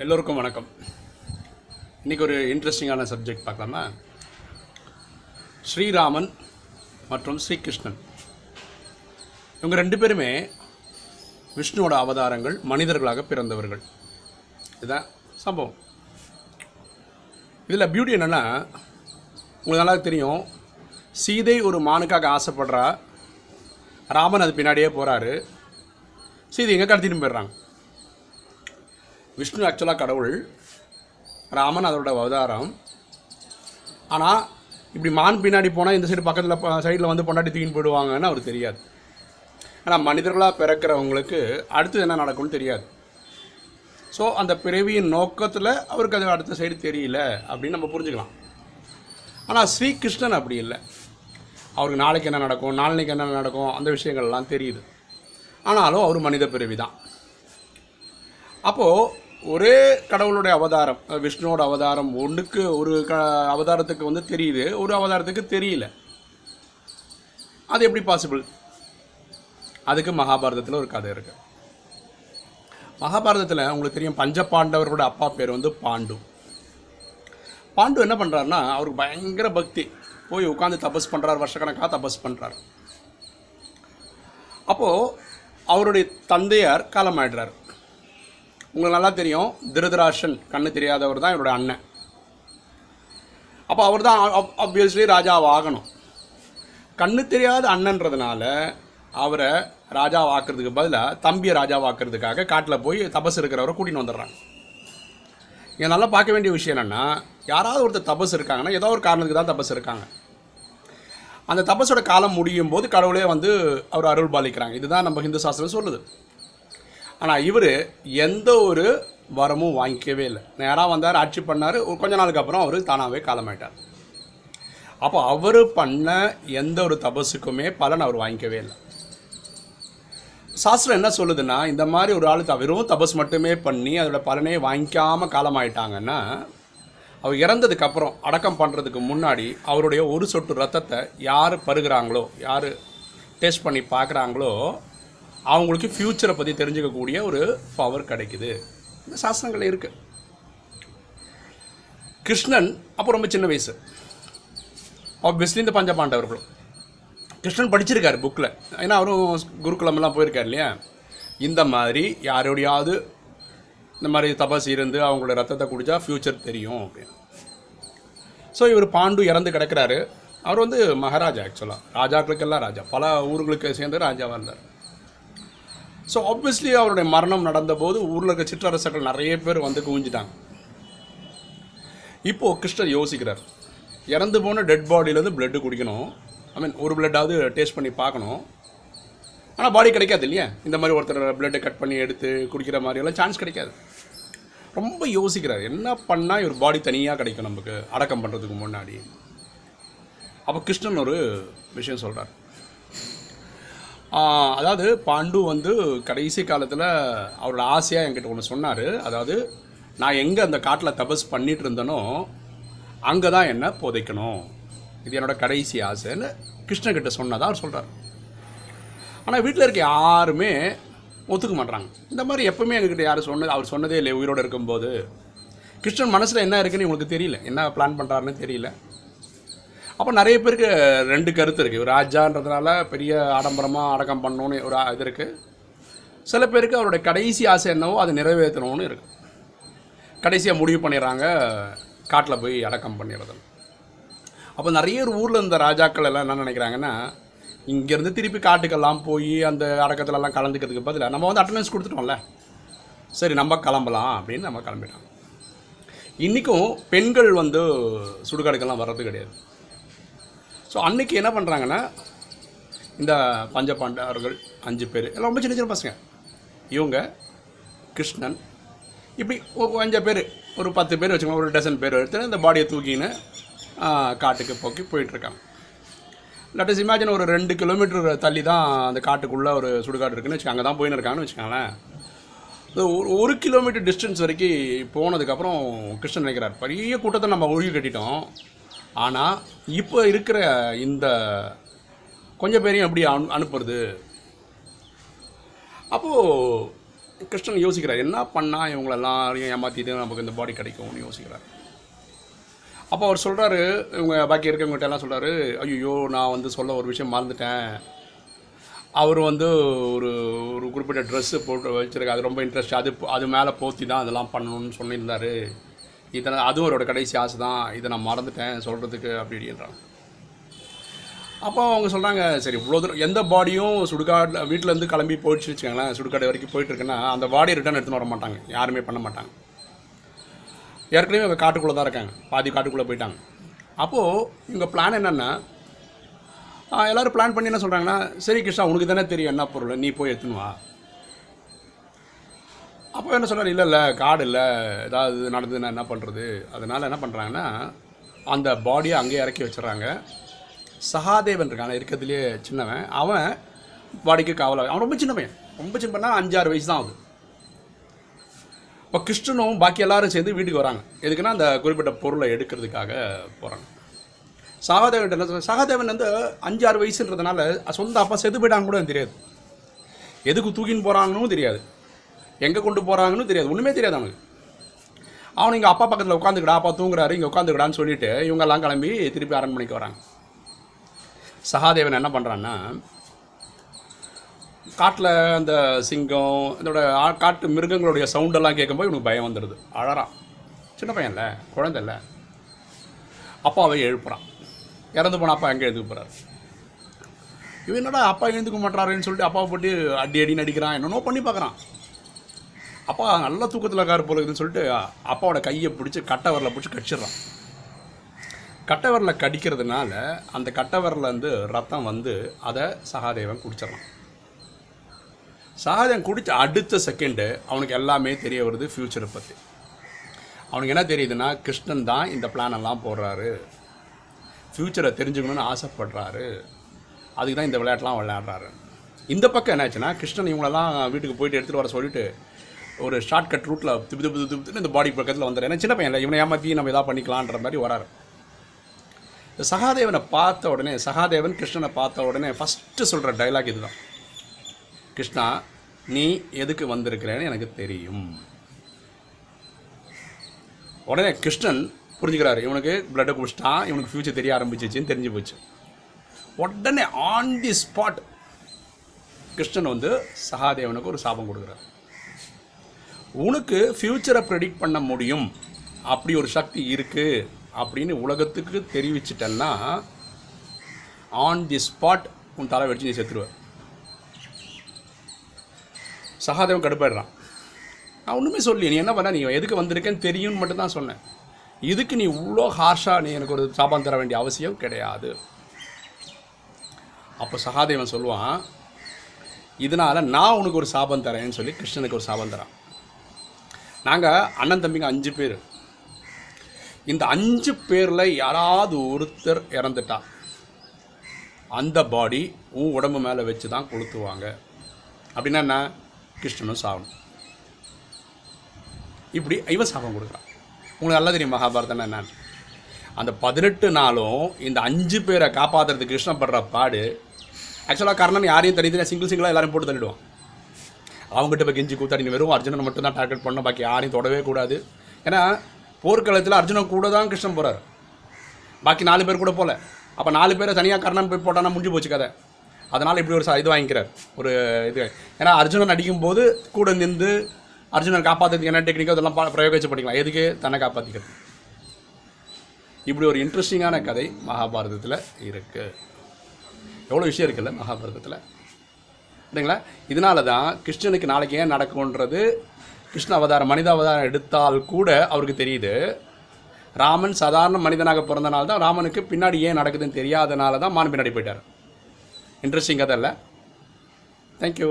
எல்லோருக்கும் வணக்கம். இன்றைக்கி ஒரு இன்ட்ரெஸ்டிங்கான சப்ஜெக்ட் பார்க்கலாமா? ஸ்ரீராமன் மற்றும் ஸ்ரீகிருஷ்ணன். இவங்க ரெண்டு பேருமே விஷ்ணுவோட அவதாரங்கள் மனிதர்களாக பிறந்தவர்கள். இதுதான் சம்பவம். இதில் பியூட்டி என்னென்னா உங்களுக்கு நல்லா தெரியும் சீதை ஒரு மானுக்காக ஆசைப்படுறா ராமன் அது பின்னாடியே போகிறாரு சீதை எங்கே கடத்திட்டு போயிடுறாங்க? விஷ்ணு ஆக்சுவலாக கடவுள் ராமன் அதோட அவதாரம். ஆனால் இப்படி மான் பின்னாடி போனால் இந்த சைடு பக்கத்தில் சைடில் வந்து பொண்டாட்டி தூக்கின்னு போயிடுவாங்கன்னு அவருக்கு தெரியாது. ஆனால் மனிதர்களாக பிறக்கிறவங்களுக்கு அடுத்து என்ன நடக்கும்னு தெரியாது. ஸோ அந்த பிறவியின் நோக்கத்தில் அவருக்கு அது அடுத்த சைடு தெரியல அப்படின்னு நம்ம புரிஞ்சுக்கலாம். ஆனால் ஸ்ரீகிருஷ்ணன் அப்படி இல்லை. அவருக்கு நாளைக்கு என்ன நடக்கும் நாளைக்கு என்ன நடக்கும் அந்த விஷயங்கள்லாம் தெரியுது. ஆனாலும் அவர் மனித பிறவி தான் அப்போது ஒரே கடவுளுடைய அவதாரம் விஷ்ணுவோட அவதாரம் ஒன்றுக்கு ஒரு க அவதாரத்துக்கு வந்து தெரியுது ஒரு அவதாரத்துக்கு தெரியல. அது எப்படி பாசிபிள் அதுக்கு மகாபாரதத்தில் ஒரு கதை இருக்குது மகாபாரதத்தில் உங்களுக்கு தெரியும் பஞ்ச பாண்டவர்களோட அப்பா பேர் வந்து பாண்டு. பாண்டு என்ன பண்ணுறாருன்னா அவருக்கு பயங்கர பக்தி. போய் உட்காந்து தபஸ் பண்ணுறாரு வருஷக்கணக்காக தபஸ் பண்ணுறாரு அப்போது அவருடைய தந்தையார் காலமாயிடுறார். உங்களுக்கு நல்லா தெரியும். திருதராஷன் கண்ணு தெரியாதவர் தான் இவருடைய அண்ணன். அப்போ அவர் தான் ஆப்வியஸ்லி ராஜாவாகணும் கண்ணு தெரியாத அண்ணன்றதுனால அவரை ராஜாவாக்குறதுக்கு பதிலாக தம்பியை ராஜாவாக்குறதுக்காக காட்டில் போய் தபஸ் இருக்கிறவரை கூட்டின்னு வந்துடுறாங்க. இங்கே நல்லா பார்க்க வேண்டிய விஷயம் என்னென்னா யாராவது ஒருத்தர் தபஸ் இருக்காங்கன்னா ஏதோ ஒரு காரணத்துக்கு தான் தபஸ் இருக்காங்க. அந்த தபஸோட காலம் முடியும் போது கடவுளே வந்து அவர் அருள் பாலிக்கிறாங்க இதுதான் நம்ம ஹிந்து சாஸ்திரம் சொல்லுது. ஆனால் இவர் எந்த ஒரு வரமும் வாங்கிக்கவே இல்லை. நேராக வந்தார் ஆட்சி பண்ணார் கொஞ்ச நாளுக்கு அப்புறம் அவர் தானாகவே காலமாயிட்டார். அப்போ அவர் பண்ண எந்த ஒரு தபஸுக்குமே பலன் அவர் வாங்கிக்கவே இல்லை. சாஸ்திரம் என்ன சொல்லுதுன்னா இந்த மாதிரி ஒரு ஆள் த- வெறும் தபஸ் மட்டுமே பண்ணி அதோட பலனே வாங்கிக்காமல் காலமாயிட்டாங்கன்னா அவர் இறந்ததுக்கப்புறம் அடக்கம் பண்ணுறதுக்கு முன்னாடி அவருடைய ஒரு சொட்டு ரத்தத்தை யார் பருகிறாங்களோ யார் டேஸ்ட் பண்ணி பார்க்குறாங்களோ அவங்களுக்கு ஃப்யூச்சரை பற்றி தெரிஞ்சுக்கக்கூடிய ஒரு பவர் கிடைக்குது. இந்த சாஸ்திரங்கள் இருக்குது கிருஷ்ணன் அப்போ ரொம்ப சின்ன வயசு. ஆப்வியஸ்லி இந்த பஞ்சபாண்டவர்களும் கிருஷ்ணன் படிச்சிருக்காரு புக்கில் ஏன்னா அவரும் குருகுலமெல்லாம் போயிருக்காரு இல்லையா? இந்த மாதிரி யாரோடையாவது இந்த மாதிரி தபஸ் இருந்து அவங்களோட ரத்தத்தை குடித்தா ஃப்யூச்சர் தெரியும் அப்படின்னு. ஸோ இவர் பாண்டு இறந்து கிடக்கிறாரு. அவர் வந்து மகாராஜா ஆக்சுவலாக ராஜாக்களுக்கெல்லாம் ராஜா. பல ஊர்களுக்கு சேர்ந்து ராஜாவாக இருந்தார். ஸோ ஆப்வியஸ்லி அவருடைய மரணம் நடந்தபோது ஊரில் இருக்க சிற்றரசர்கள் நிறைய பேர் வந்து குவிஞ்சிட்டாங்க. இப்போது கிருஷ்ணர் யோசிக்கிறார். இறந்து போன டெட் பாடியிலேருந்து பிளட்டு குடிக்கணும். ஐ மீன் ஒரு பிளட்டாவது டேஸ்ட் பண்ணி பார்க்கணும். ஆனால் பாடி கிடைக்காது இல்லையா? இந்த மாதிரி ஒருத்தர் பிளட்டை கட் பண்ணி எடுத்து குடிக்கிற மாதிரியெல்லாம் சான்ஸ் கிடைக்காது. ரொம்ப யோசிக்கிறார். என்ன பண்ணால் இவர் பாடி தனியாக கிடைக்கும் நமக்கு? அடக்கம் பண்ணுறதுக்கு முன்னாடி. அப்போ கிருஷ்ணன் ஒரு விஷயம் சொல்கிறார் அதாவது பாண்டு வந்து கடைசி காலத்தில் அவரோட ஆசையாக என்கிட்ட ஒன்று சொன்னார். அதாவது நான் எங்கே அந்த காட்டில் தபஸ் பண்ணிட்டு இருந்தேனோ அங்கே தான் என்ன புதைக்கணும். இது என்னோட கடைசி ஆசைன்னு கிருஷ்ணகிட்ட சொன்னதாக அவர் சொல்கிறார் ஆனால் வீட்டில் இருக்க யாருமே ஒத்துக்க மாட்றாங்க. இந்த மாதிரி எப்பவுமே எங்ககிட்ட யாரும் சொன்னது அவர் சொன்னதே இல்லை உயிரோடு இருக்கும்போது. கிருஷ்ணன் மனசில் என்ன இருக்குன்னு உங்களுக்கு தெரியல. என்ன பிளான் பண்ணுறாருன்னு தெரியல. அப்போ நிறைய பேருக்கு ரெண்டு கருத்து இருக்குது ராஜான்றதுனால பெரிய ஆடம்பரமாக அடக்கம் பண்ணணும்னு ஒரு இது இருக்குது சில பேருக்கு அவருடைய கடைசி ஆசை என்னவோ அதை நிறைவேற்றணும்னு இருக்குது கடைசியாக முடிவு பண்ணிடுறாங்க காட்டில் போய் அடக்கம் பண்ணிடுறது. அப்போ நிறைய ஒரு ஊரில் இருந்த ராஜாக்கள் எல்லாம் என்ன நினைக்கிறாங்கன்னா இங்கேருந்து திருப்பி காட்டுக்கெல்லாம் போய் அந்த அடக்கத்துலலாம் கலந்துக்கிறதுக்கு பதிலாக நம்ம வந்து அட்டண்டன்ஸ் கொடுத்துட்டோம்ல. சரி நம்ம கிளம்பலாம் அப்படின்னு நம்ம கிளம்பிட்டோம். இன்றைக்கும் பெண்கள் வந்து சுடுகாடுக்கெல்லாம் வர்றது கிடையாது. ஸோ அன்னைக்கு என்ன பண்ணுறாங்கன்னா இந்த பஞ்சபாண்டவர்கள் அஞ்சு பேர் எல்லாம் ரொம்ப சின்ன சின்ன பசங்க. இவங்க கிருஷ்ணன் இப்படி ஒரு அஞ்சு பேர் ஒரு பத்து பேர் வச்சுக்கோங்க ஒரு டசன் பேர் எடுத்து இந்த பாடியை தூக்கின்னு காட்டுக்கு போக்கி போயிட்டுருக்காங்க லட்டஸ் இமேஜின் ஒரு ரெண்டு கிலோமீட்டர் தள்ளி தான் அந்த காட்டுக்குள்ளே ஒரு சுடுகாடு இருக்குன்னு வச்சுக்கோங்க அங்கே தான் போயின்னு இருக்காங்கன்னு வச்சுக்கோங்களேன் ஒரு ஒரு கிலோமீட்டர் டிஸ்டன்ஸ் வரைக்கும் போனதுக்கப்புறம் கிருஷ்ணன் நினைக்கிறார். பெரிய கூட்டத்தை நம்ம ஒழுகி கட்டிட்டோம். ஆனால் இப்போ இருக்கிற இந்த கொஞ்சம் பேரையும் எப்படி அனு அனுப்புறது? அப்போது கிருஷ்ணன் யோசிக்கிறார் என்ன பண்ணால் இவங்களெல்லாம் ஏமாற்றிட்டு நமக்கு இந்த பாடி கிடைக்கும்னு யோசிக்கிறார். அப்போ அவர் சொல்கிறாரு இவங்க பாக்கி இருக்கவங்ககிட்ட எல்லாம் சொல்கிறாரு ஐயோ நான் வந்து சொல்ல ஒரு விஷயம் மறந்துட்டேன். அவர் வந்து ஒரு ஒரு குறிப்பிட்ட ட்ரெஸ்ஸு போட்டு வச்சுருக்காரு அது ரொம்ப இன்ட்ரெஸ்ட் அது அது மேலே போற்றி தான் அதெல்லாம் பண்ணணும்னு சொல்லியிருந்தார். இதை அதுவும் அவரோட கடைசி ஆசை தான் இதை நான் மறந்துட்டேன் சொல்கிறதுக்கு அப்படி அப்போ அவங்க சொல்கிறாங்க சரி இவ்வளோ தூரம் எந்த பாடியும் சுடுகாடு வீட்டிலேருந்து கிளம்பி போயிடுச்சு வச்சுக்கோங்களேன் சுடுகாடு வரைக்கும் போயிட்டுருக்குன்னா அந்த பாடியை ரிட்டர்ன் எடுத்துன்னு வர மாட்டாங்க யாருமே பண்ண மாட்டாங்க. ஏற்கனவே அவங்க காட்டுக்குள்ளே தான் இருக்காங்க பாதி காட்டுக்குள்ளே போயிட்டாங்க. அப்போது இவங்க பிளான் என்னென்னா எல்லோரும் பிளான் பண்ணி என்ன சொல்கிறாங்கன்னா சரி கிருஷ்ணா உனக்கு தானே தெரியும் என்ன பொருள் நீ போய் எடுத்துன்னு வா. அப்போ என்ன சொன்னார்? இல்லை இல்லை காடு இல்லை. ஏதாவது நடந்ததுன்னா என்ன பண்ணுறது அதனால் என்ன பண்ணுறாங்கன்னா அந்த பாடியை அங்கேயே இறக்கி வச்சிடுறாங்க. சகாதேவன் இருக்கான். இருக்கிறதுலேயே சின்னவன். அவன் பாடிக்கு காவலாக அவன் ரொம்ப சின்ன பையன். ரொம்ப சின்ன பையனா அஞ்சாறு வயசு தான் ஆகுது. இப்போ கிருஷ்ணனும் பாக்கி எல்லாரும் சேர்ந்து வீட்டுக்கு வராங்க. எதுக்குன்னா அந்த குறிப்பிட்ட பொருளை எடுக்கிறதுக்காக போகிறாங்க சகாதேவன் என்ன சொல்ற- சகாதேவன் வந்து அஞ்சாறு வயசுன்றதுனால சொந்த அப்பா செத்து போயிட்டாங்க கூட தெரியாது. எதுக்கு தூக்கின்னு போகிறாங்கன்னு தெரியாது. எங்கே கொண்டு போகிறாங்கன்னு தெரியாது. ஒன்றுமே தெரியாது அவனுக்கு. அவன் இங்கே அப்பா பக்கத்தில் உட்காந்துக்கிடா அப்பா தூங்குறாரு இங்கே உட்காந்துக்கிடான்னு சொல்லிட்டு இவங்கெல்லாம் கிளம்பி திருப்பி அரண்மனைக்கு வராங்க. சகாதேவன் என்ன பண்ணுறான்னா காட்டில் அந்த சிங்கம் இதோட ஆ- காட்டு மிருகங்களுடைய சவுண்டெல்லாம் கேட்கும்போது இவனுக்கு பயம் வந்துடுது. அழறான் சின்ன பையன்ல குழந்தை இல்லை. அப்பாவை எழுப்புறான். இறந்து போன அப்பா எங்கே எழுதுக்கு போகிறார் இவன் என்னடா அப்பா எழுந்துக்க மாட்டாருன்னு சொல்லிட்டு அப்பாவை போட்டு அடி அடின்னு அடிக்கிறான். என்னென்னோ பண்ணி பார்க்குறான். அப்பா நல்ல தூக்கத்தில் கார் போல இருக்குதுன்னு சொல்லிட்டு அப்பாவோட கையை பிடிச்சி கட்டவரில் பிடிச்சி கடிச்சிடுறான். கட்டவரில் கடிக்கிறதுனால அந்த கட்டவரில் இருந்து ரத்தம் வந்து அதை சகாதேவன் குடிச்சிடறான். சகாதேவன் குடித்த அடுத்த செகண்டு அவனுக்கு எல்லாமே தெரிய வருது ஃப்யூச்சரை பற்றி அவனுக்கு என்ன தெரியுதுன்னா கிருஷ்ணன் தான் இந்த பிளான் எல்லாம் போடுறாரு. ஃப்யூச்சரை தெரிஞ்சுக்கணும்னு ஆசைப்படுறாரு. அதுக்கு தான் இந்த விளையாட்டுலாம் விளையாடுறாரு. இந்த பக்கம் என்னாச்சுன்னா கிருஷ்ணன் இவங்களெல்லாம் வீட்டுக்கு போயிட்டு எடுத்துகிட்டு வர சொல்லிட்டு ஒரு ஷார்ட்கட் ரூட்டில் திப்பு திப்பு திப்பு திப்புன்னு இந்த பாடி பக்கத்தில் வந்துடுறேன் ஏன்னா சின்ன பையன் இல்லை இவனை ஏமாற்றி நம்ம எதாவது பண்ணிக்கலான்ற மாதிரி வராரு. இந்த சகாதேவனை பார்த்த உடனே சகாதேவன் கிருஷ்ணனை பார்த்த உடனே ஃபஸ்ட்டு சொல்கிற டைலாக் இதுதான். கிருஷ்ணா நீ எதுக்கு வந்திருக்கிறேன்னு எனக்கு தெரியும். உடனே கிருஷ்ணன் புரிஞ்சுக்கிறாரு இவனுக்கு பிளட்டை குடிச்சிட்டான் இவனுக்கு ஃப்யூச்சர் தெரிய ஆரம்பிச்சிச்சின்னு தெரிஞ்சு போச்சு. உடனே ஆன் தி ஸ்பாட் கிருஷ்ணன் வந்து சகாதேவனுக்கு ஒரு சாபம் கொடுக்குறாரு. உனக்கு ஃப்யூச்சரை ப்ரெடிக்ட் பண்ண முடியும். அப்படி ஒரு சக்தி இருக்குது அப்படின்னு உலகத்துக்கு தெரிவிச்சிட்டேன்னா ஆன் தி ஸ்பாட் உன் தலை வெடிச்சு நீ செத்துருவேன் சகாதேவன் கடுப்பாயிடுறான் நான் ஒன்றுமே சொல்லி நீ என்ன பண்ண? நீ எதுக்கு வந்திருக்கேன்னு தெரியும்னு மட்டும் தான் சொன்னேன். இதுக்கு நீ இவ்வளோ ஹார்ஷாக நீ எனக்கு ஒரு சாபம் தர வேண்டிய அவசியம் கிடையாது. அப்போ சகாதேவன் சொல்லுவான் இதனால் நான் உனக்கு ஒரு சாபம் தரேன்னு சொல்லி கிருஷ்ணனுக்கு ஒரு சாபம் தரான். நாங்கள் அண்ணன் தம்பிங்க அஞ்சு பேர். இந்த அஞ்சு பேரில் யாராவது ஒருத்தர் இறந்துட்டா அந்த பாடி உன் உடம்பு மேலே வச்சு தான் கொளுத்துவாங்க. அப்படின்னா என்ன? கிருஷ்ணனும் சாகணும். இப்படி இவன் சாபம் கொடுக்குறான். உங்களுக்கு நல்லா தெரியும் மகாபாரதம்னா என்னன்னு? அந்த பதினெட்டு நாளும் இந்த அஞ்சு பேரை காப்பாற்றுறதுக்கு கிருஷ்ணன் படுற பாடு ஆக்சுவலாக கர்ணன் யாரையும் தனித்தனியாக சிங்கிள் சிங்கிளாக எல்லாரும் போட்டு தள்ளிடுவான். அவங்ககிட்ட போய் கெஞ்சி கூத்தாடி நீ வெறும் அர்ஜுனனை மட்டும் தான் டார்கெட் பண்ண பாக்கி யாரையும் தொடவே கூடாது. ஏன்னா போர்க்களத்தில் அர்ஜுனன் கூட தான் கிருஷ்ணன் போகிறார் பாக்கி நாலு பேர் கூட போகல அப்போ நாலு பேரை தனியாக கர்ணன் போய் போட்டானா முடிஞ்சு போச்சு கதை. அதனால் இப்படி ஒரு இது வாங்கிக்கிறார். ஒரு இது ஏன்னா அர்ஜுனன் அடிக்கும்போது கூட நின்று அர்ஜுனன் காப்பாற்றுறதுக்கு என்ன டெக்னிக்கோ அதெல்லாம் பா- பிரயோகிச்சு பண்ணிக்கலாம் எதுக்கு? தன்னை காப்பாற்றிக்கிறது இப்படி ஒரு இன்ட்ரெஸ்டிங்கான கதை மகாபாரதத்தில் இருக்குது எவ்வளோ விஷயம் இருக்குல்ல மகாபாரதத்தில்? இல்லைங்களா இதனால தான் கிருஷ்ணனுக்கு நாளைக்கு ஏன் நடக்கும்ன்றது கிருஷ்ண அவதாரம் மனித அவதாரம் எடுத்தால் கூட அவருக்கு தெரியுது. ராமன் சாதாரண மனிதனாக பிறந்தனால தான் ராமனுக்கு பின்னாடி ஏன் நடக்குதுன்னு தெரியாதனால தான் மான் பின்னாடி போயிட்டார். இன்ட்ரெஸ்டிங் கதை இல்லை? தேங்க்யூ